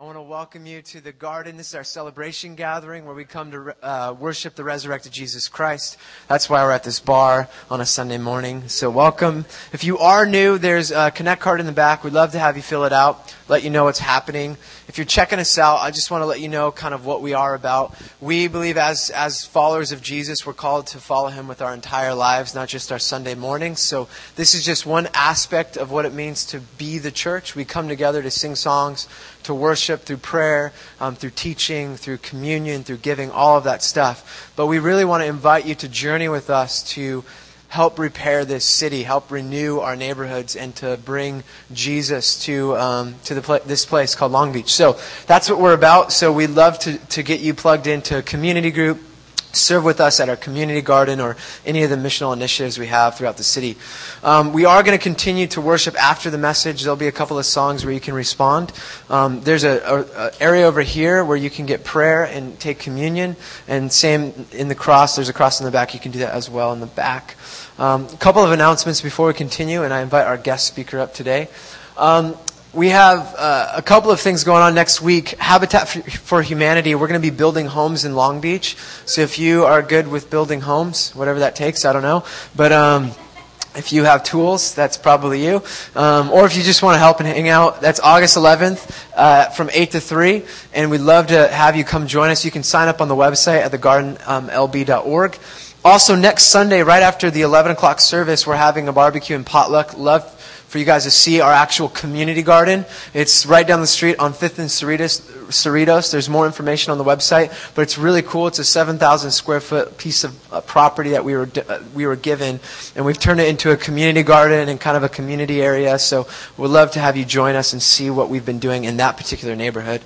I want to welcome you to the garden. This is our celebration gathering where we come to uh, worship the resurrected Jesus Christ. That's why we're at this bar on a Sunday morning. So, welcome. If you are new, there's a Connect card in the back. We'd love to have you fill it out, let you know what's happening. If you're checking us out, I just want to let you know kind of what we are about. We believe as, as followers of Jesus, we're called to follow him with our entire lives, not just our Sunday mornings. So, this is just one aspect of what it means to be the church. We come together to sing songs to worship through prayer, um, through teaching, through communion, through giving, all of that stuff. But we really want to invite you to journey with us to help repair this city, help renew our neighborhoods, and to bring Jesus to um, to pla- this place called Long Beach. So that's what we're about. So we'd love to, to get you plugged into a community group serve with us at our community garden or any of the missional initiatives we have throughout the city. Um, we are going to continue to worship after the message. There'll be a couple of songs where you can respond. Um, there's a, area over here where you can get prayer and take communion, and same in the cross. There's a cross in the back. You can do that as well in the back. Um, a couple of announcements before we continue, and I invite our guest speaker up today. Um, we have uh, a couple of things going on next week. Habitat for Humanity, we're going to be building homes in Long Beach. So if you are good with building homes, whatever that takes, I don't know. But um, if you have tools, that's probably you. Um, or if you just want to help and hang out, that's August 11th uh, from 8 to 3. And we'd love to have you come join us. You can sign up on the website at thegardenlb.org. Also, next Sunday, right after the 11 o'clock service, we're having a barbecue and potluck. Love for you guys to see our actual community garden. It's right down the street on 5th and Cerritos. Cerritos. There's more information on the website, but it's really cool. It's a 7,000 square foot piece of uh, property that we were, uh, we were given, and we've turned it into a community garden and kind of a community area. So we'd love to have you join us and see what we've been doing in that particular neighborhood.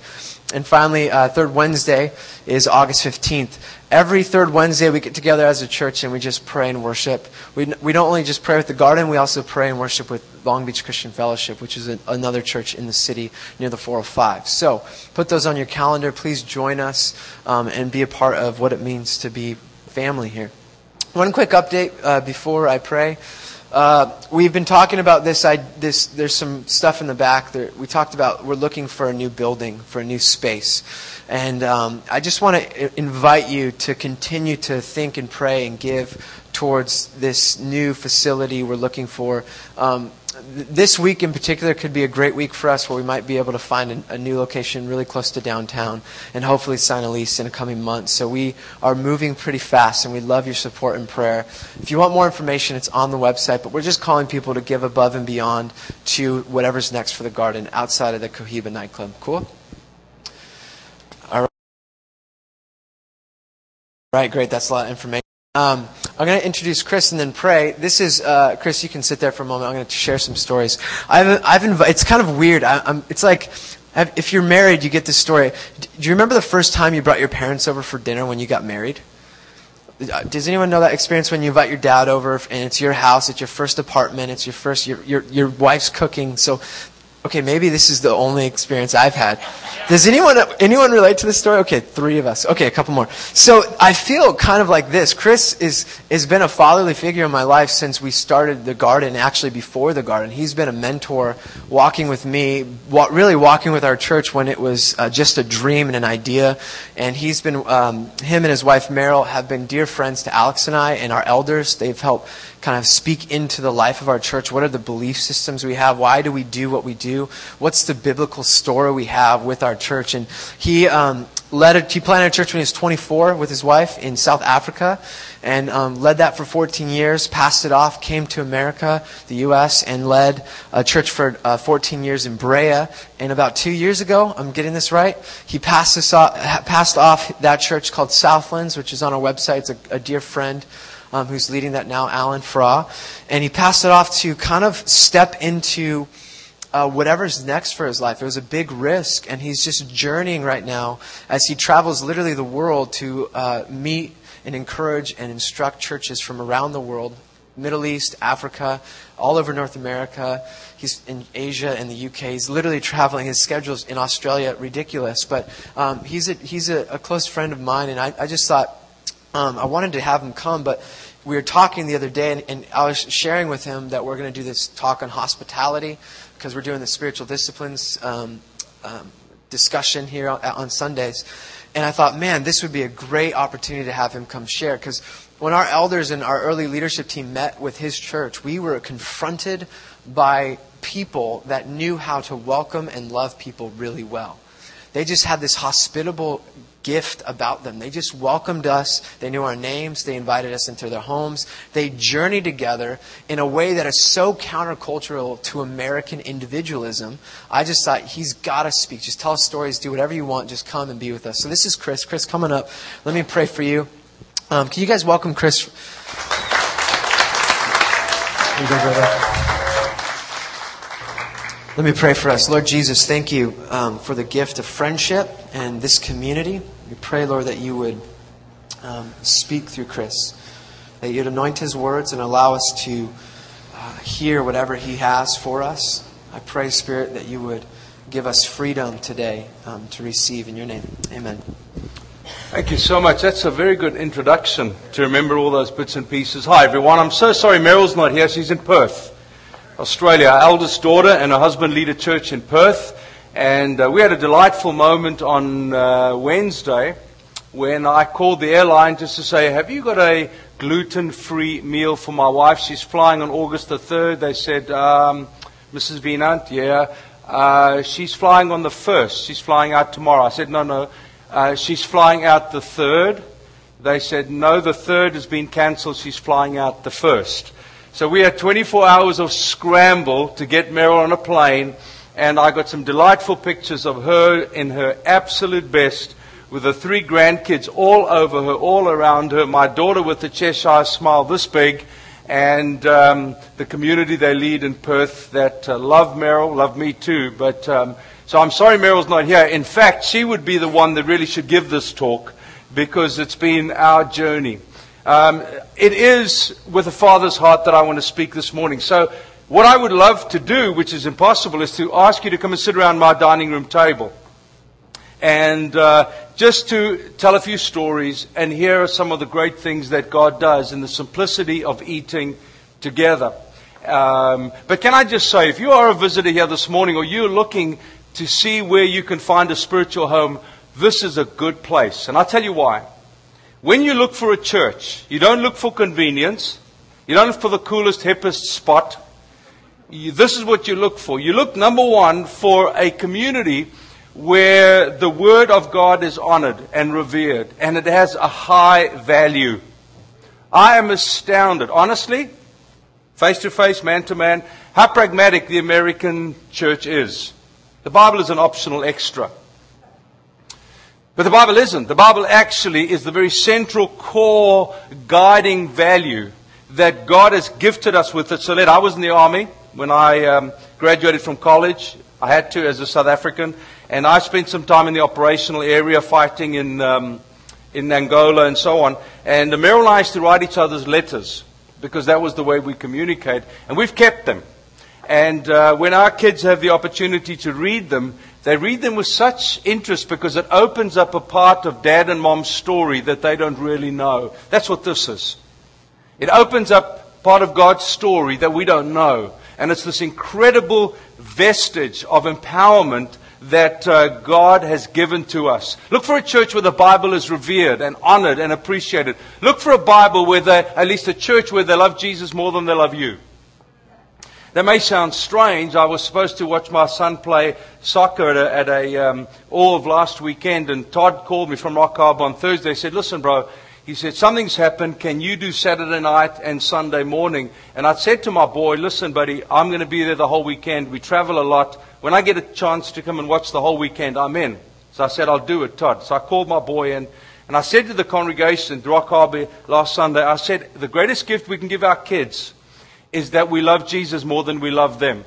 And finally, uh, third Wednesday is August 15th. Every third Wednesday, we get together as a church and we just pray and worship. We, we don't only just pray with the garden, we also pray and worship with Long Beach Christian Fellowship, which is a, another church in the city near the 405. So put those on your calendar. Please join us um, and be a part of what it means to be family here. One quick update uh, before I pray. Uh, we've been talking about this, I, this. There's some stuff in the back. There, we talked about we're looking for a new building, for a new space. And um, I just want to invite you to continue to think and pray and give towards this new facility we're looking for. Um, this week in particular could be a great week for us where we might be able to find a, a, new location really close to downtown and hopefully sign a lease in the coming months. So we are moving pretty fast and we love your support and prayer. If you want more information, it's on the website, but we're just calling people to give above and beyond to whatever's next for the garden outside of the Cohiba nightclub. Cool? All right, great. That's a lot of information. Um, I'm going to introduce Chris and then pray. This is uh, Chris. You can sit there for a moment. I'm going to share some stories. I've, I've inv- It's kind of weird. I, it's like if you're married, you get this story. Do you remember the first time you brought your parents over for dinner when you got married? Uh, does anyone know that experience when you invite your dad over and it's your house, it's your first apartment, it's your first, your, your, your wife's cooking, so Okay, maybe this is the only experience I've had. Does anyone anyone relate to this story? Okay, three of us. Okay, a couple more. So I feel kind of like this. Chris is has been a fatherly figure in my life since we started the garden. Actually, before the garden, he's been a mentor, walking with me, really walking with our church when it was uh, just a dream and an idea. And he's been um, him and his wife Meryl have been dear friends to Alex and I and our elders. They've helped kind of speak into the life of our church. What are the belief systems we have? Why do we do what we do? What's the biblical story we have with our church? And he um, led a, he planted a church when he was 24 with his wife in South Africa, and um, led that for 14 years. Passed it off, came to America, the U.S., and led a church for uh, 14 years in Brea. And about two years ago, I'm getting this right, he passed, this off, passed off that church called Southlands, which is on our website. It's a, a dear friend um, who's leading that now, Alan Frow. And he passed it off to kind of step into uh, whatever's next for his life. It was a big risk, and he's just journeying right now as he travels literally the world to uh, meet and encourage and instruct churches from around the world Middle East, Africa, all over North America. He's in Asia and the UK. He's literally traveling. His schedule's in Australia ridiculous. But um, he's, a, he's a, a, close friend of mine, and I, I just thought um, I wanted to have him come, but we were talking the other day, and, and I was sharing with him that we're going to do this talk on hospitality because we're doing the spiritual disciplines um, um, discussion here on, on Sundays. And I thought, man, this would be a great opportunity to have him come share. Because when our elders and our early leadership team met with his church, we were confronted by people that knew how to welcome and love people really well. They just had this hospitable gift about them. They just welcomed us. They knew our names. They invited us into their homes. They journeyed together in a way that is so countercultural to American individualism. I just thought, he's got to speak. Just tell us stories. Do whatever you want. Just come and be with us. So this is Chris. Chris, coming up. Let me pray for you. Um, can you guys welcome Chris? Let me pray for us. Lord Jesus, thank you um, for the gift of friendship and this community. We pray, Lord, that you would um, speak through Chris, that you'd anoint his words and allow us to uh, hear whatever he has for us. I pray, Spirit, that you would give us freedom today um, to receive in your name. Amen. Thank you so much. That's a very good introduction to remember all those bits and pieces. Hi, everyone. I'm so sorry Meryl's not here. She's in Perth. Australia. Our eldest daughter and her husband lead a church in Perth. And uh, we had a delightful moment on uh, Wednesday when I called the airline just to say, Have you got a gluten free meal for my wife? She's flying on August the 3rd. They said, um, Mrs. Venant, yeah. Uh, she's flying on the 1st. She's flying out tomorrow. I said, No, no. Uh, she's flying out the 3rd. They said, No, the 3rd has been cancelled. She's flying out the 1st. So we had 24 hours of scramble to get Meryl on a plane, and I got some delightful pictures of her in her absolute best with the three grandkids all over her, all around her, my daughter with the Cheshire smile this big, and um, the community they lead in Perth that uh, love Meryl, love me too. But um, so I'm sorry Meryl's not here. In fact, she would be the one that really should give this talk because it's been our journey. Um, it is with a father's heart that I want to speak this morning. So, what I would love to do, which is impossible, is to ask you to come and sit around my dining room table. And uh, just to tell a few stories and hear some of the great things that God does in the simplicity of eating together. Um, but can I just say, if you are a visitor here this morning or you're looking to see where you can find a spiritual home, this is a good place. And I'll tell you why. When you look for a church, you don't look for convenience. You don't look for the coolest, hippest spot. You, this is what you look for. You look, number one, for a community where the Word of God is honored and revered and it has a high value. I am astounded, honestly, face to face, man to man, how pragmatic the American church is. The Bible is an optional extra. But the Bible isn't. The Bible actually is the very central core guiding value that God has gifted us with. So let I was in the army when I um, graduated from college. I had to as a South African, and I spent some time in the operational area fighting in um, in Angola and so on. And the Meryl and I used to write each other's letters because that was the way we communicate, and we've kept them. And uh, when our kids have the opportunity to read them, they read them with such interest because it opens up a part of dad and mom's story that they don't really know. That's what this is. It opens up part of God's story that we don't know. And it's this incredible vestige of empowerment that uh, God has given to us. Look for a church where the Bible is revered and honored and appreciated. Look for a Bible where they, at least a church where they love Jesus more than they love you. That may sound strange. I was supposed to watch my son play soccer at a, at a um, all of last weekend, and Todd called me from Rock Harbor on Thursday. He said, "Listen, bro." He said, Something's happened. Can you do Saturday night and Sunday morning? And I said to my boy, Listen, buddy, I'm going to be there the whole weekend. We travel a lot. When I get a chance to come and watch the whole weekend, I'm in. So I said, I'll do it, Todd. So I called my boy in. And I said to the congregation, Rock Harbor last Sunday, I said, The greatest gift we can give our kids is that we love Jesus more than we love them.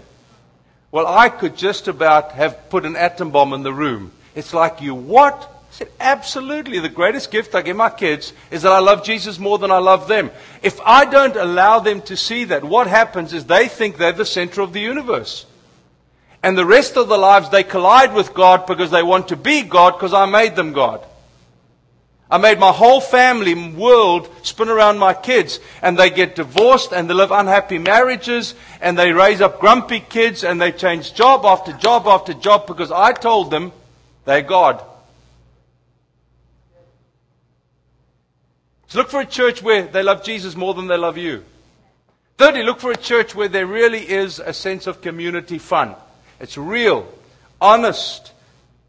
Well, I could just about have put an atom bomb in the room. It's like, you what? I said, absolutely. The greatest gift I give my kids is that I love Jesus more than I love them. If I don't allow them to see that, what happens is they think they're the center of the universe. And the rest of their lives, they collide with God because they want to be God because I made them God. I made my whole family world spin around my kids, and they get divorced and they live unhappy marriages, and they raise up grumpy kids, and they change job after job after job because I told them They're God. So look for a church where they love Jesus more than they love you. Thirdly, look for a church where there really is a sense of community fun. It's real, honest,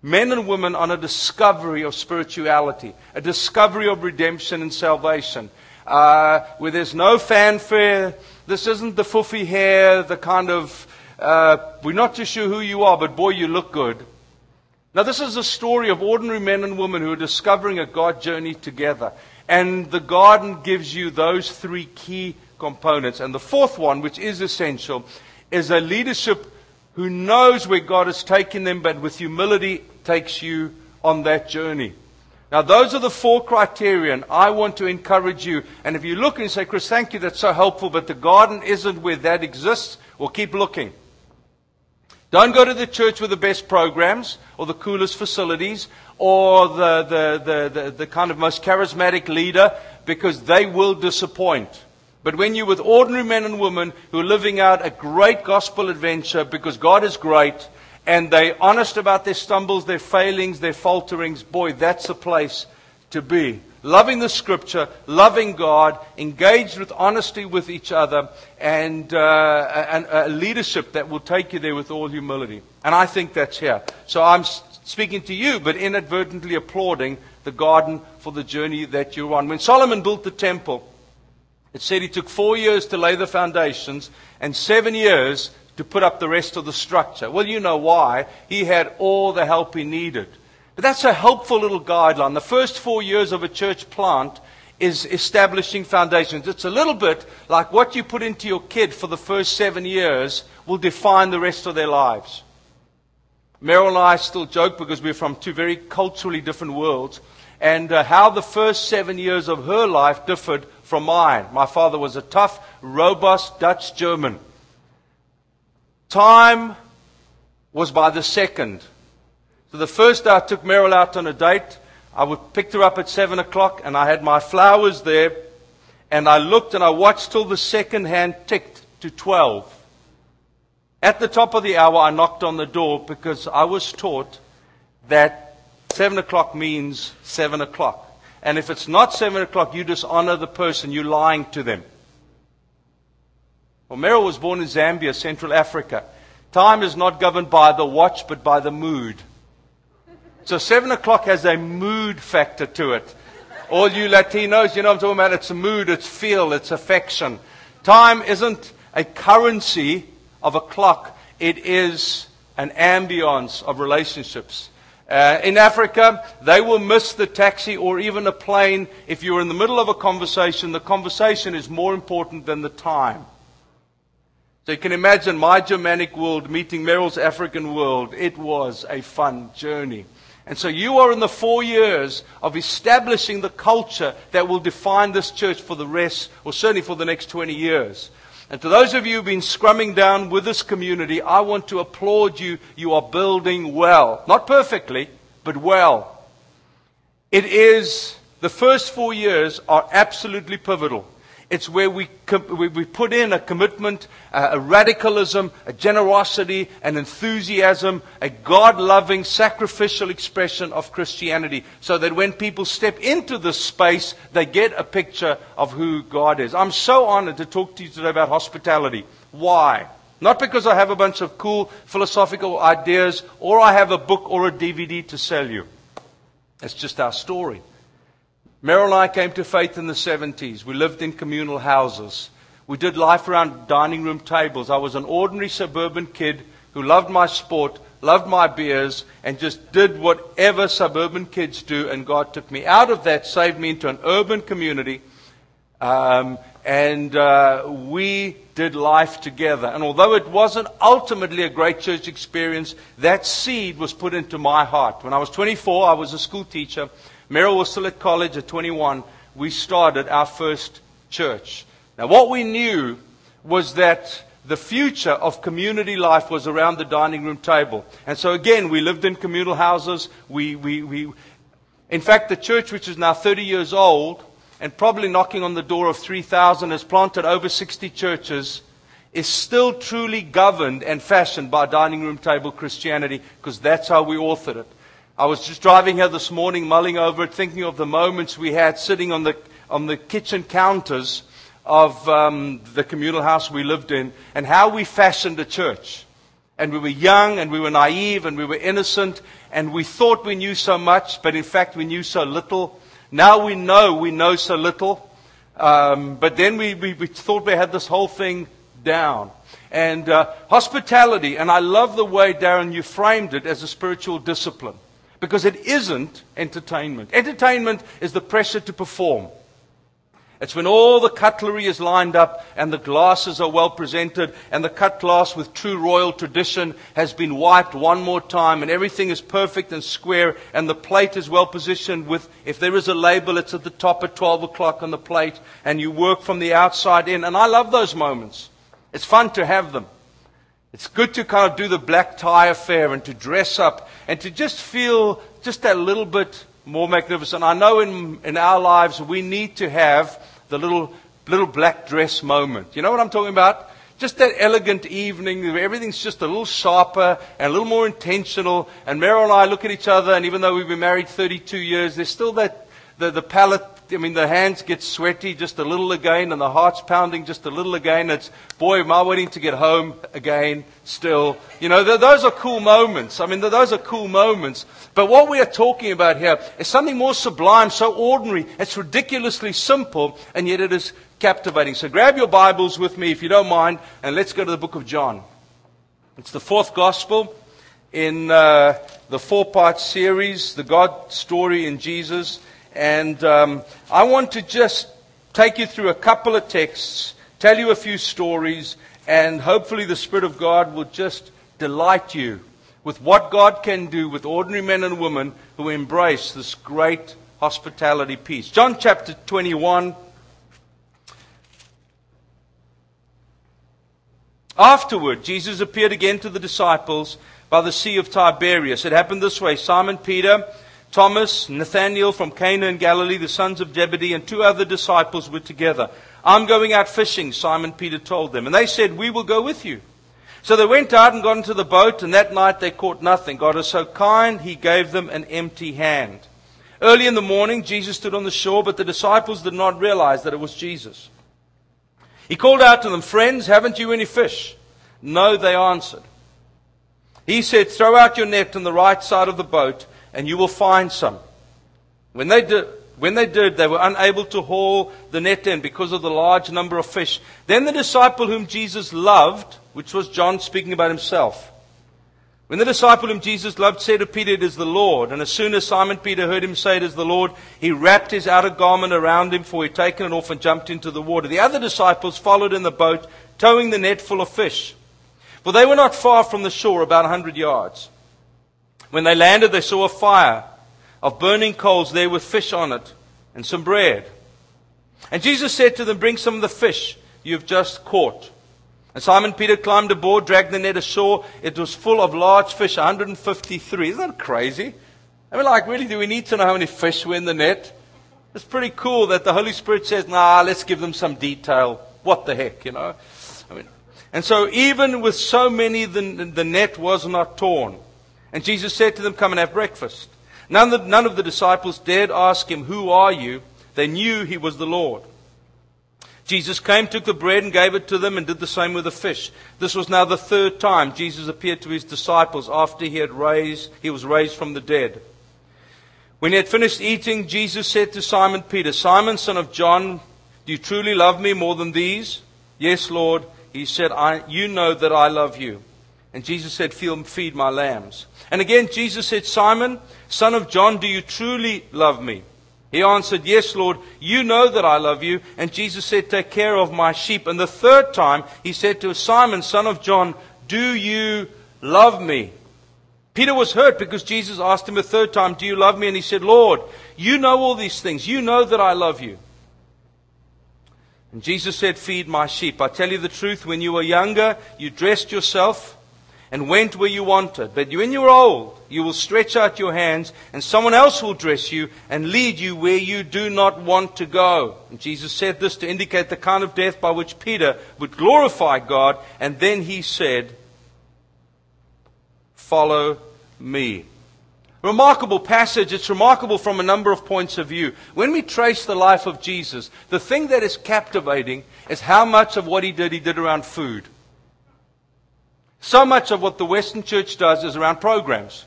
men and women on a discovery of spirituality, a discovery of redemption and salvation, uh, where there's no fanfare. This isn't the foofy hair, the kind of, uh, we're not too sure who you are, but boy, you look good. Now, this is a story of ordinary men and women who are discovering a God journey together. And the garden gives you those three key components. And the fourth one, which is essential, is a leadership who knows where God has taken them, but with humility takes you on that journey. Now, those are the four criterion I want to encourage you. And if you look and say, Chris, thank you, that's so helpful, but the garden isn't where that exists, well, keep looking. Don't go to the church with the best programs or the coolest facilities or the, the, the, the, the kind of most charismatic leader because they will disappoint. But when you're with ordinary men and women who are living out a great gospel adventure because God is great and they're honest about their stumbles, their failings, their falterings, boy, that's the place to be. Loving the scripture, loving God, engaged with honesty with each other, and, uh, and a leadership that will take you there with all humility. And I think that's here. So I'm speaking to you, but inadvertently applauding the garden for the journey that you're on. When Solomon built the temple, it said he took four years to lay the foundations and seven years to put up the rest of the structure. Well, you know why. He had all the help he needed. But that's a helpful little guideline. The first four years of a church plant is establishing foundations. It's a little bit like what you put into your kid for the first seven years will define the rest of their lives. Meryl and I still joke because we're from two very culturally different worlds, and uh, how the first seven years of her life differed from mine. My father was a tough, robust Dutch German. Time was by the second. So the first day I took Meryl out on a date, I would picked her up at seven o'clock, and I had my flowers there, and I looked and I watched till the second hand ticked to twelve. At the top of the hour, I knocked on the door because I was taught that 7 o'clock means 7 o'clock. And if it's not 7 o'clock, you dishonor the person, you're lying to them. Well, Meryl was born in Zambia, Central Africa. Time is not governed by the watch, but by the mood. So 7 o'clock has a mood factor to it. All you Latinos, you know what I'm talking about? It's a mood, it's feel, it's affection. Time isn't a currency of a clock, it is an ambience of relationships. Uh, in Africa, they will miss the taxi or even a plane if you're in the middle of a conversation. The conversation is more important than the time. So you can imagine my Germanic world meeting Meryl's African world. It was a fun journey. And so you are in the four years of establishing the culture that will define this church for the rest, or certainly for the next 20 years. And to those of you who've been scrumming down with this community, I want to applaud you. You are building well. Not perfectly, but well. It is, the first four years are absolutely pivotal. It's where we, we put in a commitment, a radicalism, a generosity, an enthusiasm, a God loving, sacrificial expression of Christianity. So that when people step into this space, they get a picture of who God is. I'm so honored to talk to you today about hospitality. Why? Not because I have a bunch of cool philosophical ideas or I have a book or a DVD to sell you. It's just our story. Meryl and I came to faith in the 70s. We lived in communal houses. We did life around dining room tables. I was an ordinary suburban kid who loved my sport, loved my beers, and just did whatever suburban kids do. And God took me out of that, saved me into an urban community. Um, and uh, we did life together. And although it wasn't ultimately a great church experience, that seed was put into my heart. When I was 24, I was a school teacher. Still at college at 21. We started our first church. Now, what we knew was that the future of community life was around the dining room table. And so, again, we lived in communal houses. We, we, we, in fact, the church, which is now 30 years old and probably knocking on the door of 3,000, has planted over 60 churches, is still truly governed and fashioned by dining room table Christianity because that's how we authored it. I was just driving here this morning, mulling over it, thinking of the moments we had sitting on the, on the kitchen counters of um, the communal house we lived in and how we fashioned a church. And we were young and we were naive and we were innocent and we thought we knew so much, but in fact we knew so little. Now we know we know so little. Um, but then we, we, we, thought we had this whole thing down. And uh, hospitality, and I love the way, Darren, you framed it as a spiritual discipline. Because it isn't entertainment. Entertainment is the pressure to perform. It's when all the cutlery is lined up and the glasses are well presented and the cut glass with true royal tradition has been wiped one more time and everything is perfect and square and the plate is well positioned with, if there is a label, it's at the top at 12 o'clock on the plate and you work from the outside in. And I love those moments. It's fun to have them. It's good to kind of do the black tie affair and to dress up and to just feel just a little bit more magnificent. I know in, in our lives we need to have the little, little black dress moment. You know what I'm talking about? Just that elegant evening where everything's just a little sharper and a little more intentional. And Meryl and I look at each other, and even though we've been married 32 years, there's still that, the, the palate I mean, the hands get sweaty just a little again, and the heart's pounding just a little again. It's, boy, am I waiting to get home again still. You know, th- those are cool moments. I mean, th- those are cool moments. But what we are talking about here is something more sublime, so ordinary. It's ridiculously simple, and yet it is captivating. So grab your Bibles with me, if you don't mind, and let's go to the book of John. It's the fourth gospel in uh, the four part series, The God Story in Jesus. And um, I want to just take you through a couple of texts, tell you a few stories, and hopefully the Spirit of God will just delight you with what God can do with ordinary men and women who embrace this great hospitality piece. John chapter 21. Afterward, Jesus appeared again to the disciples by the Sea of Tiberias. It happened this way Simon Peter Thomas, Nathanael from Cana in Galilee, the sons of Zebedee, and two other disciples were together. I'm going out fishing, Simon Peter told them. And they said, We will go with you. So they went out and got into the boat, and that night they caught nothing. God is so kind, he gave them an empty hand. Early in the morning, Jesus stood on the shore, but the disciples did not realize that it was Jesus. He called out to them, Friends, haven't you any fish? No, they answered. He said, Throw out your net on the right side of the boat and you will find some. When they did, when they did, they were unable to haul the net in because of the large number of fish. Then the disciple whom Jesus loved, which was John speaking about himself, when the disciple whom Jesus loved said to Peter, It is the Lord, and as soon as Simon Peter heard him say, It is the Lord, he wrapped his outer garment around him, for he had taken it off and jumped into the water. The other disciples followed in the boat, towing the net full of fish. For they were not far from the shore, about a hundred yards. When they landed, they saw a fire of burning coals there with fish on it and some bread. And Jesus said to them, Bring some of the fish you've just caught. And Simon Peter climbed aboard, dragged the net ashore. It was full of large fish, 153. Isn't that crazy? I mean, like, really, do we need to know how many fish were in the net? It's pretty cool that the Holy Spirit says, nah, let's give them some detail. What the heck, you know? I mean, and so even with so many, the, the net was not torn. And Jesus said to them, Come and have breakfast. None of, none of the disciples dared ask him, Who are you? They knew he was the Lord. Jesus came, took the bread, and gave it to them, and did the same with the fish. This was now the third time Jesus appeared to his disciples after he had raised, he was raised from the dead. When he had finished eating, Jesus said to Simon Peter, Simon, son of John, do you truly love me more than these? Yes, Lord. He said, You know that I love you. And Jesus said, Feed my lambs. And again, Jesus said, Simon, son of John, do you truly love me? He answered, Yes, Lord, you know that I love you. And Jesus said, Take care of my sheep. And the third time, he said to Simon, son of John, Do you love me? Peter was hurt because Jesus asked him a third time, Do you love me? And he said, Lord, you know all these things. You know that I love you. And Jesus said, Feed my sheep. I tell you the truth, when you were younger, you dressed yourself and went where you wanted. But when you are old, you will stretch out your hands, and someone else will dress you and lead you where you do not want to go. And Jesus said this to indicate the kind of death by which Peter would glorify God. And then he said, Follow me. Remarkable passage. It's remarkable from a number of points of view. When we trace the life of Jesus, the thing that is captivating is how much of what he did, he did around food. So much of what the Western church does is around programs.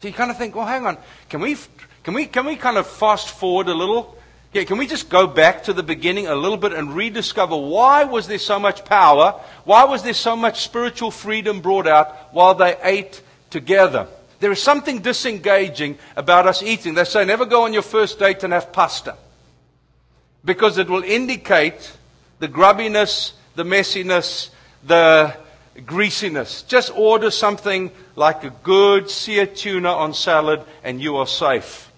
So you kind of think, well, hang on. Can we, can we, can we kind of fast forward a little? Yeah, can we just go back to the beginning a little bit and rediscover why was there so much power? Why was there so much spiritual freedom brought out while they ate together? There is something disengaging about us eating. They say never go on your first date and have pasta. Because it will indicate the grubbiness, the messiness, the greasiness. Just order something like a good sea tuna on salad and you are safe.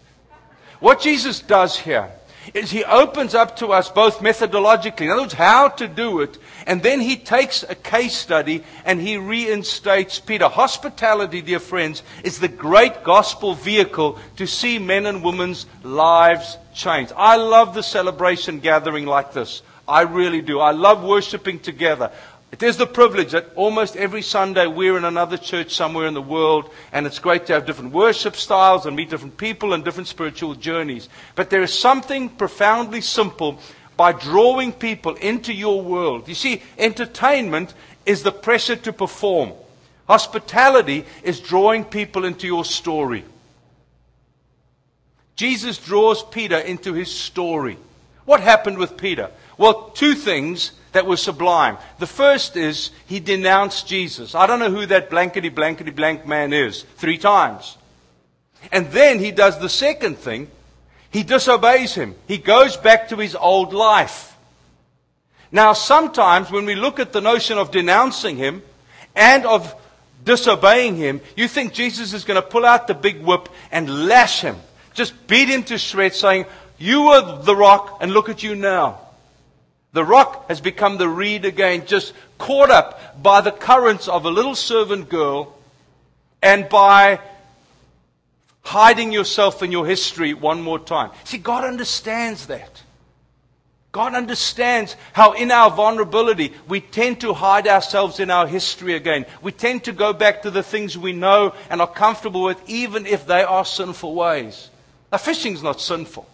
What Jesus does here is he opens up to us both methodologically, in other words, how to do it, and then he takes a case study and he reinstates Peter. Hospitality, dear friends, is the great gospel vehicle to see men and women's lives change. I love the celebration gathering like this. I really do. I love worshiping together. It is the privilege that almost every Sunday we're in another church somewhere in the world, and it's great to have different worship styles and meet different people and different spiritual journeys. But there is something profoundly simple by drawing people into your world. You see, entertainment is the pressure to perform, hospitality is drawing people into your story. Jesus draws Peter into his story. What happened with Peter? Well, two things that were sublime. The first is he denounced Jesus. I don't know who that blankety blankety blank man is. Three times. And then he does the second thing. He disobeys him. He goes back to his old life. Now, sometimes when we look at the notion of denouncing him and of disobeying him, you think Jesus is going to pull out the big whip and lash him. Just beat him to shreds, saying, You were the rock, and look at you now. The rock has become the reed again, just caught up by the currents of a little servant girl and by hiding yourself in your history one more time. See, God understands that. God understands how in our vulnerability we tend to hide ourselves in our history again. We tend to go back to the things we know and are comfortable with, even if they are sinful ways. Now, fishing's not sinful.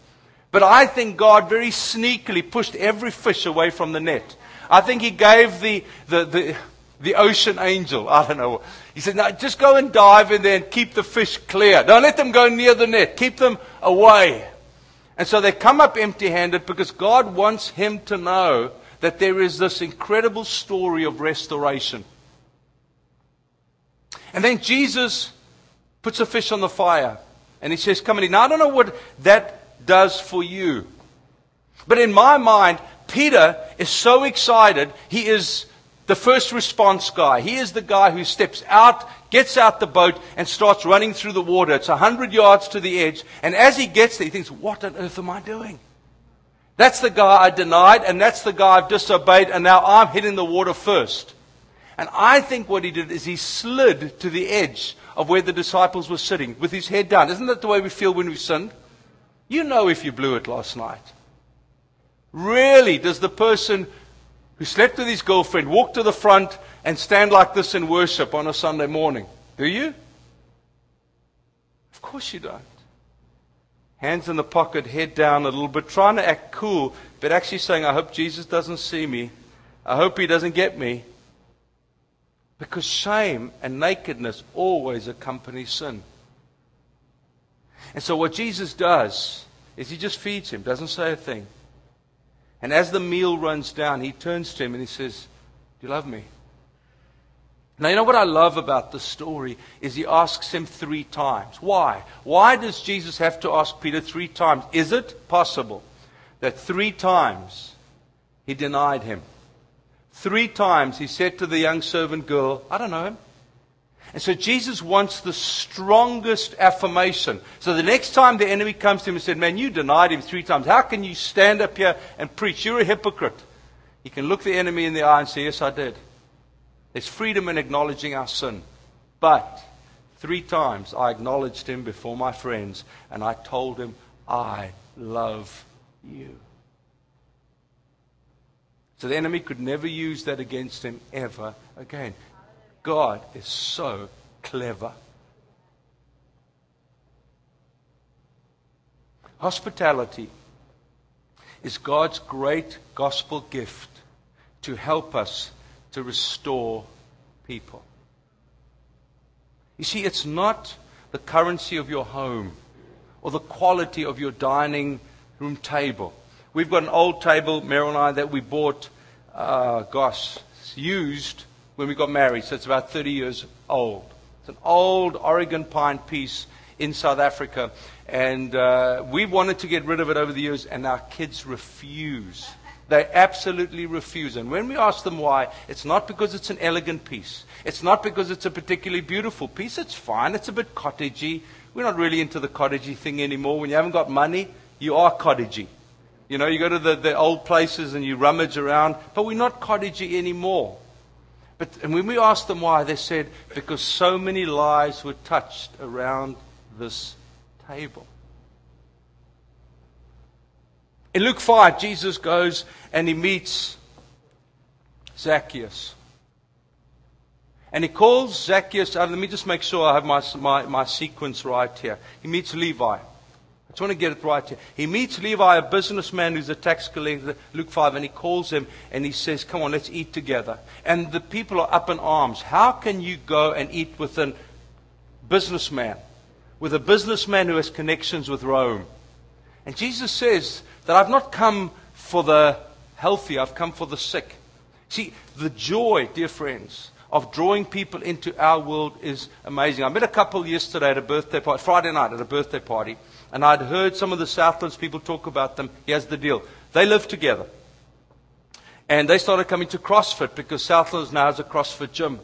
But I think God very sneakily pushed every fish away from the net. I think He gave the, the, the, the ocean angel, I don't know, He said, no, just go and dive in there and keep the fish clear. Don't let them go near the net. Keep them away. And so they come up empty handed because God wants him to know that there is this incredible story of restoration. And then Jesus puts a fish on the fire and he says, Come in. Now, I don't know what that does for you. But in my mind, Peter is so excited. He is the first response guy. He is the guy who steps out, gets out the boat, and starts running through the water. It's a hundred yards to the edge. And as he gets there, he thinks, What on earth am I doing? That's the guy I denied, and that's the guy I've disobeyed, and now I'm hitting the water first. And I think what he did is he slid to the edge of where the disciples were sitting with his head down. Isn't that the way we feel when we've sinned? You know if you blew it last night. Really, does the person who slept with his girlfriend walk to the front and stand like this in worship on a Sunday morning? Do you? Of course you don't. Hands in the pocket, head down a little bit, trying to act cool, but actually saying, I hope Jesus doesn't see me. I hope he doesn't get me. Because shame and nakedness always accompany sin. And so what Jesus does is he just feeds him, doesn't say a thing. And as the meal runs down, he turns to him and he says, Do you love me? Now, you know what I love about this story is he asks him three times. Why? Why does Jesus have to ask Peter three times? Is it possible that three times he denied him? Three times he said to the young servant girl, I don't know him. And so Jesus wants the strongest affirmation. So the next time the enemy comes to him and said, Man, you denied him three times. How can you stand up here and preach? You're a hypocrite. He can look the enemy in the eye and say, Yes, I did. There's freedom in acknowledging our sin. But three times I acknowledged him before my friends and I told him, I love you. So the enemy could never use that against him ever again. God is so clever. Hospitality is God's great gospel gift to help us to restore people. You see, it's not the currency of your home or the quality of your dining room table. We've got an old table, Meryl and I, that we bought, uh, gosh, used when we got married, so it's about 30 years old. It's an old Oregon pine piece in South Africa. And uh, we wanted to get rid of it over the years, and our kids refuse. They absolutely refuse. And when we ask them why, it's not because it's an elegant piece. It's not because it's a particularly beautiful piece. It's fine. It's a bit cottagey. We're not really into the cottagey thing anymore. When you haven't got money, you are cottagey. You know, you go to the, the old places and you rummage around, but we're not cottagey anymore. But, and when we asked them why, they said, because so many lives were touched around this table. In Luke 5, Jesus goes and he meets Zacchaeus. And he calls Zacchaeus out. Let me just make sure I have my, my, my sequence right here. He meets Levi. I just want to get it right here. He meets Levi, a businessman who's a tax collector, Luke 5, and he calls him and he says, Come on, let's eat together. And the people are up in arms. How can you go and eat with a businessman? With a businessman who has connections with Rome. And Jesus says that I've not come for the healthy, I've come for the sick. See, the joy, dear friends, of drawing people into our world is amazing. I met a couple yesterday at a birthday party, Friday night at a birthday party. And I'd heard some of the Southlands people talk about them. Here's the deal they live together. And they started coming to CrossFit because Southlands now has a CrossFit gym.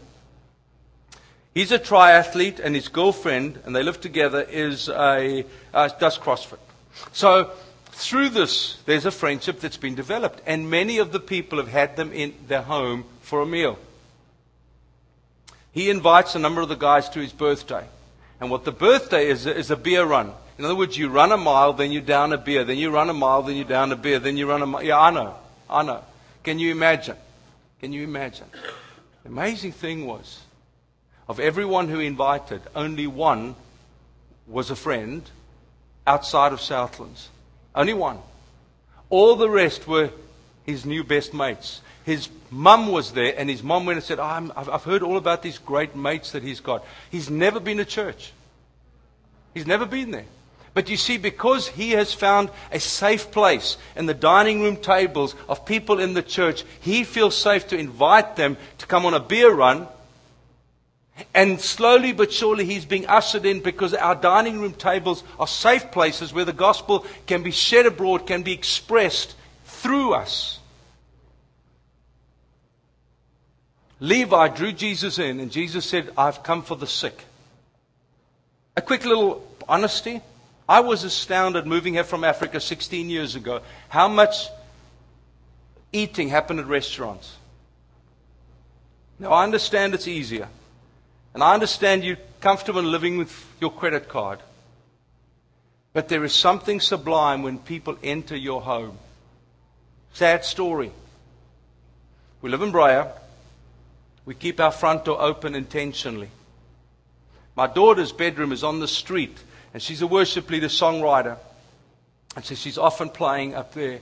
He's a triathlete, and his girlfriend, and they live together, is a, uh, does CrossFit. So through this, there's a friendship that's been developed, and many of the people have had them in their home for a meal. He invites a number of the guys to his birthday. And what the birthday is, is a beer run. In other words, you run a mile, then you down a beer, then you run a mile, then you down a beer, then you run a mile. Yeah, I know. I know. Can you imagine? Can you imagine? The amazing thing was, of everyone who invited, only one was a friend outside of Southlands. Only one. All the rest were his new best mates. His mum was there, and his mum went and said, oh, I've heard all about these great mates that he's got. He's never been to church. He's never been there. But you see, because he has found a safe place in the dining room tables of people in the church, he feels safe to invite them to come on a beer run. And slowly but surely, he's being ushered in because our dining room tables are safe places where the gospel can be shed abroad, can be expressed through us. Levi drew Jesus in, and Jesus said, I've come for the sick. A quick little honesty. I was astounded moving here from Africa 16 years ago how much eating happened at restaurants. Now, I understand it's easier. And I understand you're comfortable living with your credit card. But there is something sublime when people enter your home. Sad story. We live in Brea. We keep our front door open intentionally. My daughter's bedroom is on the street and she's a worship leader, songwriter. And so she's often playing up there.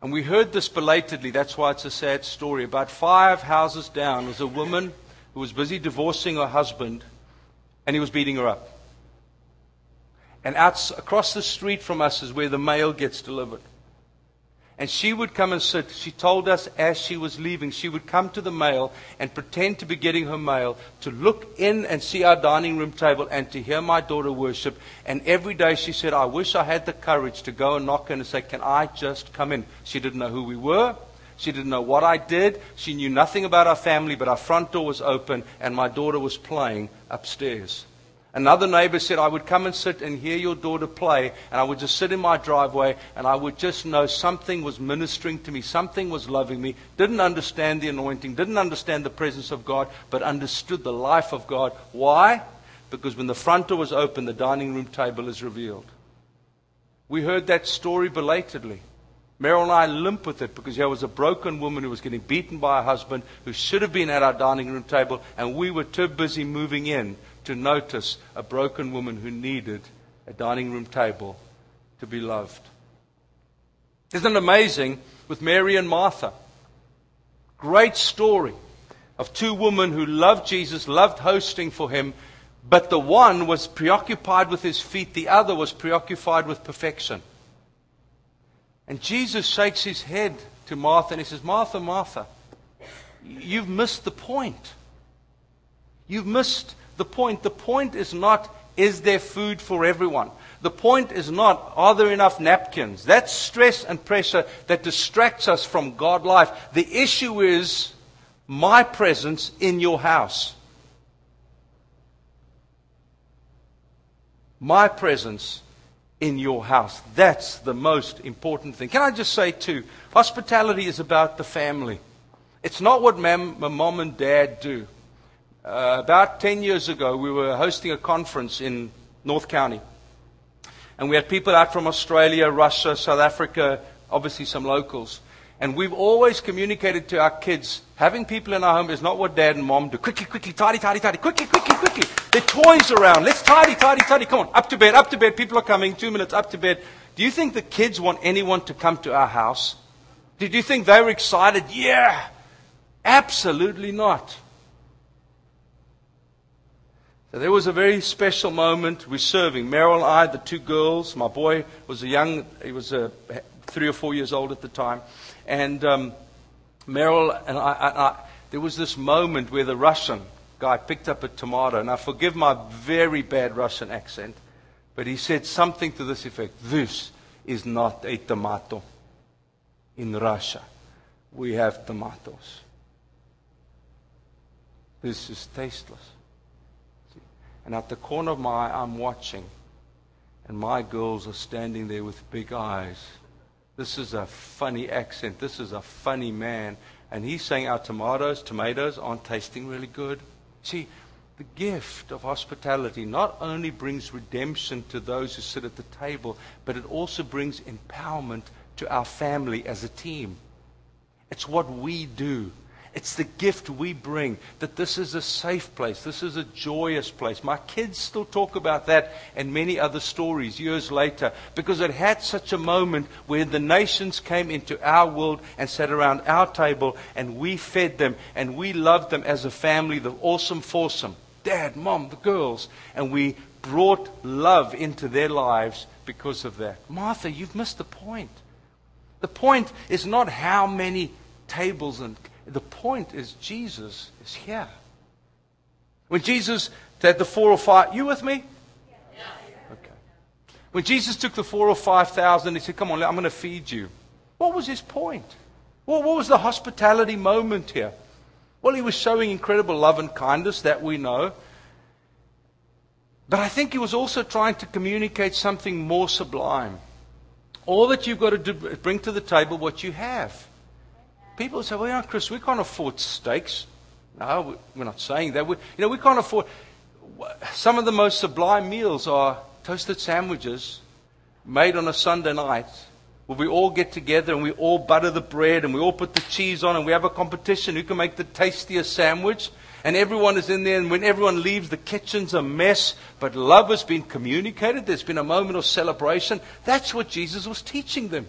And we heard this belatedly. That's why it's a sad story. About five houses down was a woman who was busy divorcing her husband, and he was beating her up. And out, across the street from us is where the mail gets delivered. And she would come and sit. She told us as she was leaving, she would come to the mail and pretend to be getting her mail, to look in and see our dining room table and to hear my daughter worship. And every day she said, I wish I had the courage to go and knock and say, Can I just come in? She didn't know who we were. She didn't know what I did. She knew nothing about our family, but our front door was open and my daughter was playing upstairs. Another neighbor said, I would come and sit and hear your daughter play, and I would just sit in my driveway, and I would just know something was ministering to me, something was loving me, didn't understand the anointing, didn't understand the presence of God, but understood the life of God. Why? Because when the front door was open, the dining room table is revealed. We heard that story belatedly. Meryl and I limp with it because there was a broken woman who was getting beaten by her husband who should have been at our dining room table, and we were too busy moving in to notice a broken woman who needed a dining room table to be loved. Isn't it amazing with Mary and Martha? Great story of two women who loved Jesus, loved hosting for him, but the one was preoccupied with his feet, the other was preoccupied with perfection. And Jesus shakes his head to Martha and he says, Martha, Martha, you've missed the point. You've missed the point. The point is not, is there food for everyone? The point is not, are there enough napkins? That's stress and pressure that distracts us from God life. The issue is my presence in your house. My presence in your house. That's the most important thing. Can I just say, too, hospitality is about the family. It's not what mom, mom and dad do. Uh, about 10 years ago, we were hosting a conference in North County. And we had people out from Australia, Russia, South Africa, obviously some locals. And we've always communicated to our kids having people in our home is not what dad and mom do. Quickly, quickly, tidy, tidy, tidy, quickly, quickly, quickly. Are toys around. Let's tidy, tidy, tidy. Come on, up to bed, up to bed. People are coming. Two minutes, up to bed. Do you think the kids want anyone to come to our house? Did you think they were excited? Yeah. Absolutely not. So there was a very special moment. We're serving. Meryl and I, the two girls. My boy was a young, he was a, three or four years old at the time. And um, Meryl and I, I, I, there was this moment where the Russian guy picked up a tomato, and I forgive my very bad Russian accent, but he said something to this effect This is not a tomato. In Russia, we have tomatoes. This is tasteless. And at the corner of my eye, I'm watching, and my girls are standing there with big eyes this is a funny accent. This is a funny man. And he's saying our tomatoes, tomatoes aren't tasting really good. See, the gift of hospitality not only brings redemption to those who sit at the table, but it also brings empowerment to our family as a team. It's what we do. It's the gift we bring that this is a safe place. This is a joyous place. My kids still talk about that and many other stories years later because it had such a moment where the nations came into our world and sat around our table and we fed them and we loved them as a family, the awesome foursome dad, mom, the girls. And we brought love into their lives because of that. Martha, you've missed the point. The point is not how many tables and the point is, Jesus is here. When Jesus had the four or five, you with me? Okay. When Jesus took the four or five thousand, he said, Come on, I'm going to feed you. What was his point? Well, what was the hospitality moment here? Well, he was showing incredible love and kindness that we know. But I think he was also trying to communicate something more sublime. All that you've got to do, bring to the table what you have. People say, well, you know, Chris, we can't afford steaks. No, we're not saying that. We, you know, we can't afford. Some of the most sublime meals are toasted sandwiches made on a Sunday night where we all get together and we all butter the bread and we all put the cheese on and we have a competition who can make the tastiest sandwich. And everyone is in there, and when everyone leaves, the kitchen's a mess. But love has been communicated. There's been a moment of celebration. That's what Jesus was teaching them.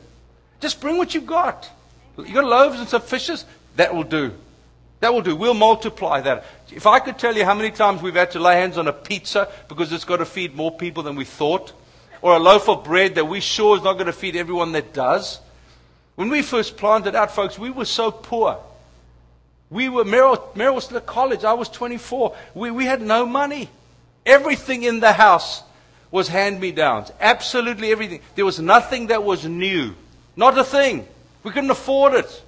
Just bring what you've got. You got loaves and some fishes? That will do. That will do. We'll multiply that. If I could tell you how many times we've had to lay hands on a pizza because it's got to feed more people than we thought, or a loaf of bread that we sure is not going to feed everyone that does. When we first planted out, folks, we were so poor. We were, Meryl, Meryl was still at college. I was 24. We, we had no money. Everything in the house was hand me downs. Absolutely everything. There was nothing that was new. Not a thing. We couldn't afford it.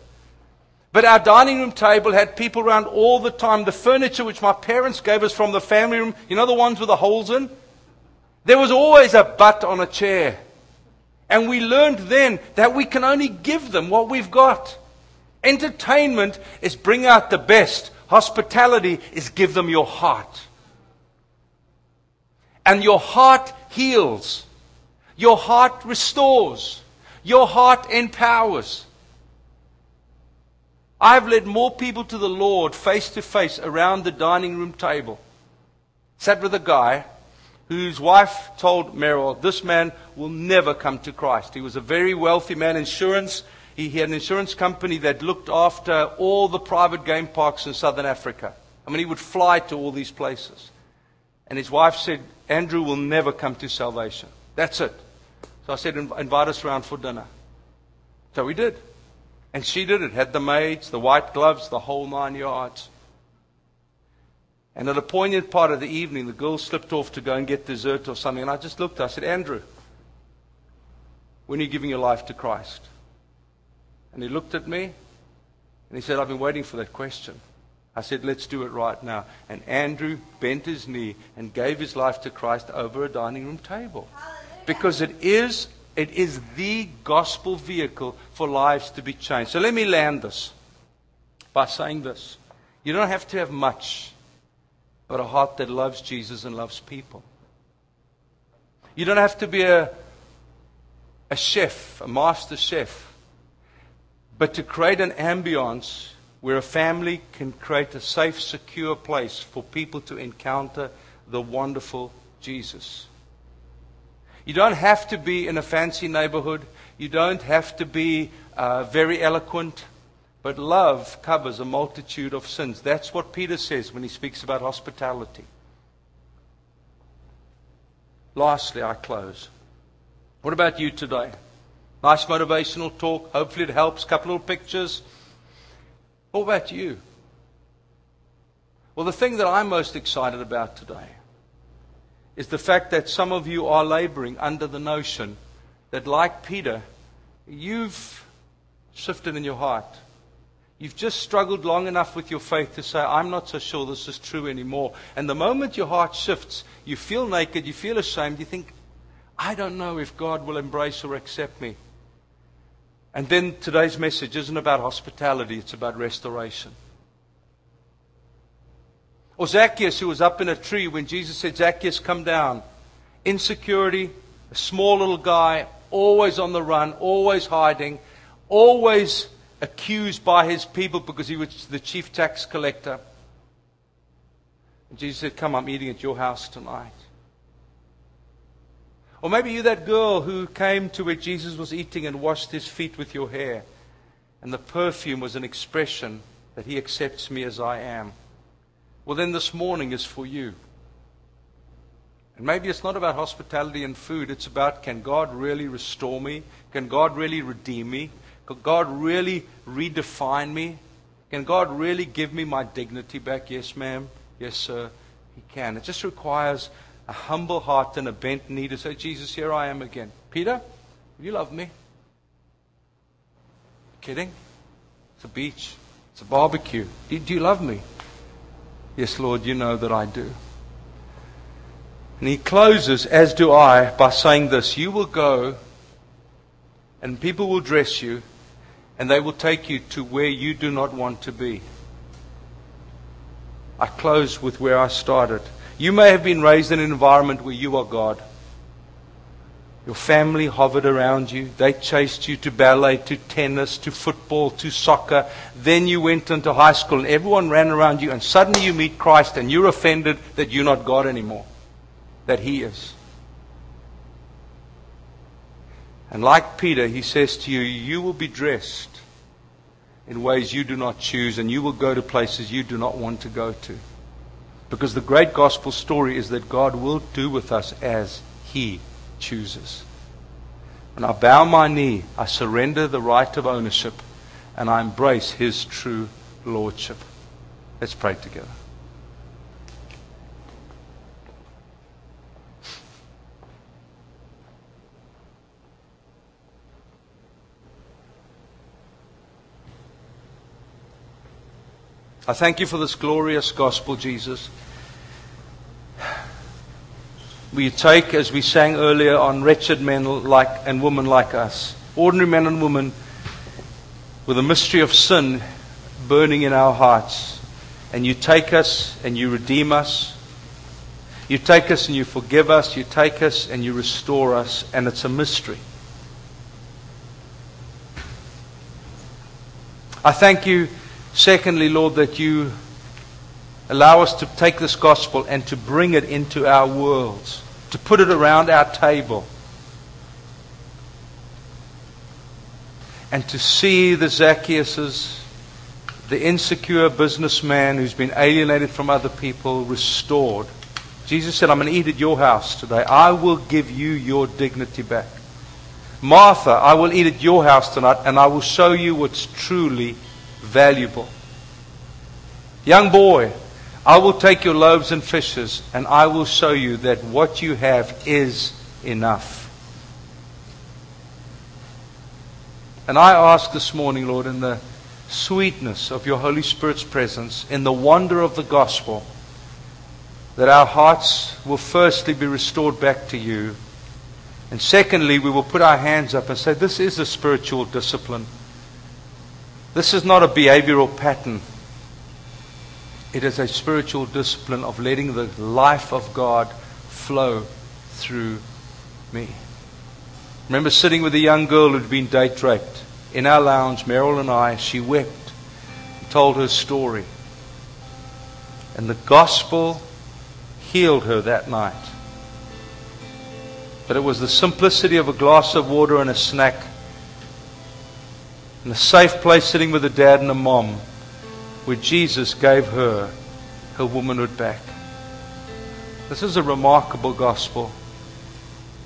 But our dining room table had people around all the time. The furniture which my parents gave us from the family room, you know the ones with the holes in? There was always a butt on a chair. And we learned then that we can only give them what we've got. Entertainment is bring out the best. Hospitality is give them your heart. And your heart heals. Your heart restores. Your heart empowers. I've led more people to the Lord face to face around the dining room table. Sat with a guy whose wife told Meryl, This man will never come to Christ. He was a very wealthy man, insurance. He, he had an insurance company that looked after all the private game parks in southern Africa. I mean, he would fly to all these places. And his wife said, Andrew will never come to salvation. That's it. So I said, invite us around for dinner. So we did. And she did it. Had the maids, the white gloves, the whole nine yards. And at a poignant part of the evening, the girl slipped off to go and get dessert or something. And I just looked. I said, Andrew, when are you giving your life to Christ? And he looked at me and he said, I've been waiting for that question. I said, let's do it right now. And Andrew bent his knee and gave his life to Christ over a dining room table. Because it is, it is the gospel vehicle for lives to be changed. So let me land this by saying this. You don't have to have much, but a heart that loves Jesus and loves people. You don't have to be a, a chef, a master chef, but to create an ambience where a family can create a safe, secure place for people to encounter the wonderful Jesus. You don't have to be in a fancy neighborhood. You don't have to be uh, very eloquent. But love covers a multitude of sins. That's what Peter says when he speaks about hospitality. Lastly, I close. What about you today? Nice motivational talk. Hopefully, it helps. Couple of pictures. What about you? Well, the thing that I'm most excited about today is the fact that some of you are laboring under the notion that, like Peter, you've shifted in your heart. You've just struggled long enough with your faith to say, I'm not so sure this is true anymore. And the moment your heart shifts, you feel naked, you feel ashamed, you think, I don't know if God will embrace or accept me. And then today's message isn't about hospitality, it's about restoration. Or Zacchaeus, who was up in a tree when Jesus said, Zacchaeus, come down. Insecurity, a small little guy, always on the run, always hiding, always accused by his people because he was the chief tax collector. And Jesus said, Come, I'm eating at your house tonight. Or maybe you're that girl who came to where Jesus was eating and washed his feet with your hair. And the perfume was an expression that he accepts me as I am. Well, then this morning is for you. And maybe it's not about hospitality and food. It's about can God really restore me? Can God really redeem me? Can God really redefine me? Can God really give me my dignity back? Yes, ma'am. Yes, sir. He can. It just requires a humble heart and a bent knee to say, Jesus, here I am again. Peter, will you love me? Kidding? It's a beach. It's a barbecue. Do, do you love me? Yes, Lord, you know that I do. And he closes, as do I, by saying this You will go, and people will dress you, and they will take you to where you do not want to be. I close with where I started. You may have been raised in an environment where you are God. Your family hovered around you. They chased you to ballet, to tennis, to football, to soccer. Then you went into high school and everyone ran around you, and suddenly you meet Christ and you're offended that you're not God anymore, that He is. And like Peter, he says to you, You will be dressed in ways you do not choose, and you will go to places you do not want to go to. Because the great gospel story is that God will do with us as He chooses. When I bow my knee, I surrender the right of ownership and I embrace His true lordship. Let's pray together. I thank you for this glorious gospel, Jesus. We take, as we sang earlier, on wretched men like and women like us, ordinary men and women with a mystery of sin burning in our hearts. And you take us and you redeem us. You take us and you forgive us. You take us and you restore us. And it's a mystery. I thank you Secondly, Lord, that you allow us to take this gospel and to bring it into our worlds. to put it around our table. And to see the Zacchaeuses, the insecure businessman who's been alienated from other people, restored. Jesus said, I'm going to eat at your house today. I will give you your dignity back. Martha, I will eat at your house tonight and I will show you what's truly valuable. Young boy, I will take your loaves and fishes and I will show you that what you have is enough. And I ask this morning, Lord, in the sweetness of your Holy Spirit's presence, in the wonder of the gospel, that our hearts will firstly be restored back to you. And secondly, we will put our hands up and say, This is a spiritual discipline. This is not a behavioral pattern. It is a spiritual discipline of letting the life of God flow through me. Remember sitting with a young girl who'd been date raped in our lounge, Meryl and I. She wept and told her story. And the gospel healed her that night. But it was the simplicity of a glass of water and a snack, and a safe place sitting with a dad and a mom, where Jesus gave her her womanhood back. This is a remarkable gospel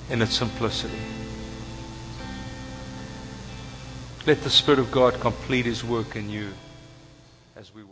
in its simplicity. Let the Spirit of God complete His work in you as we.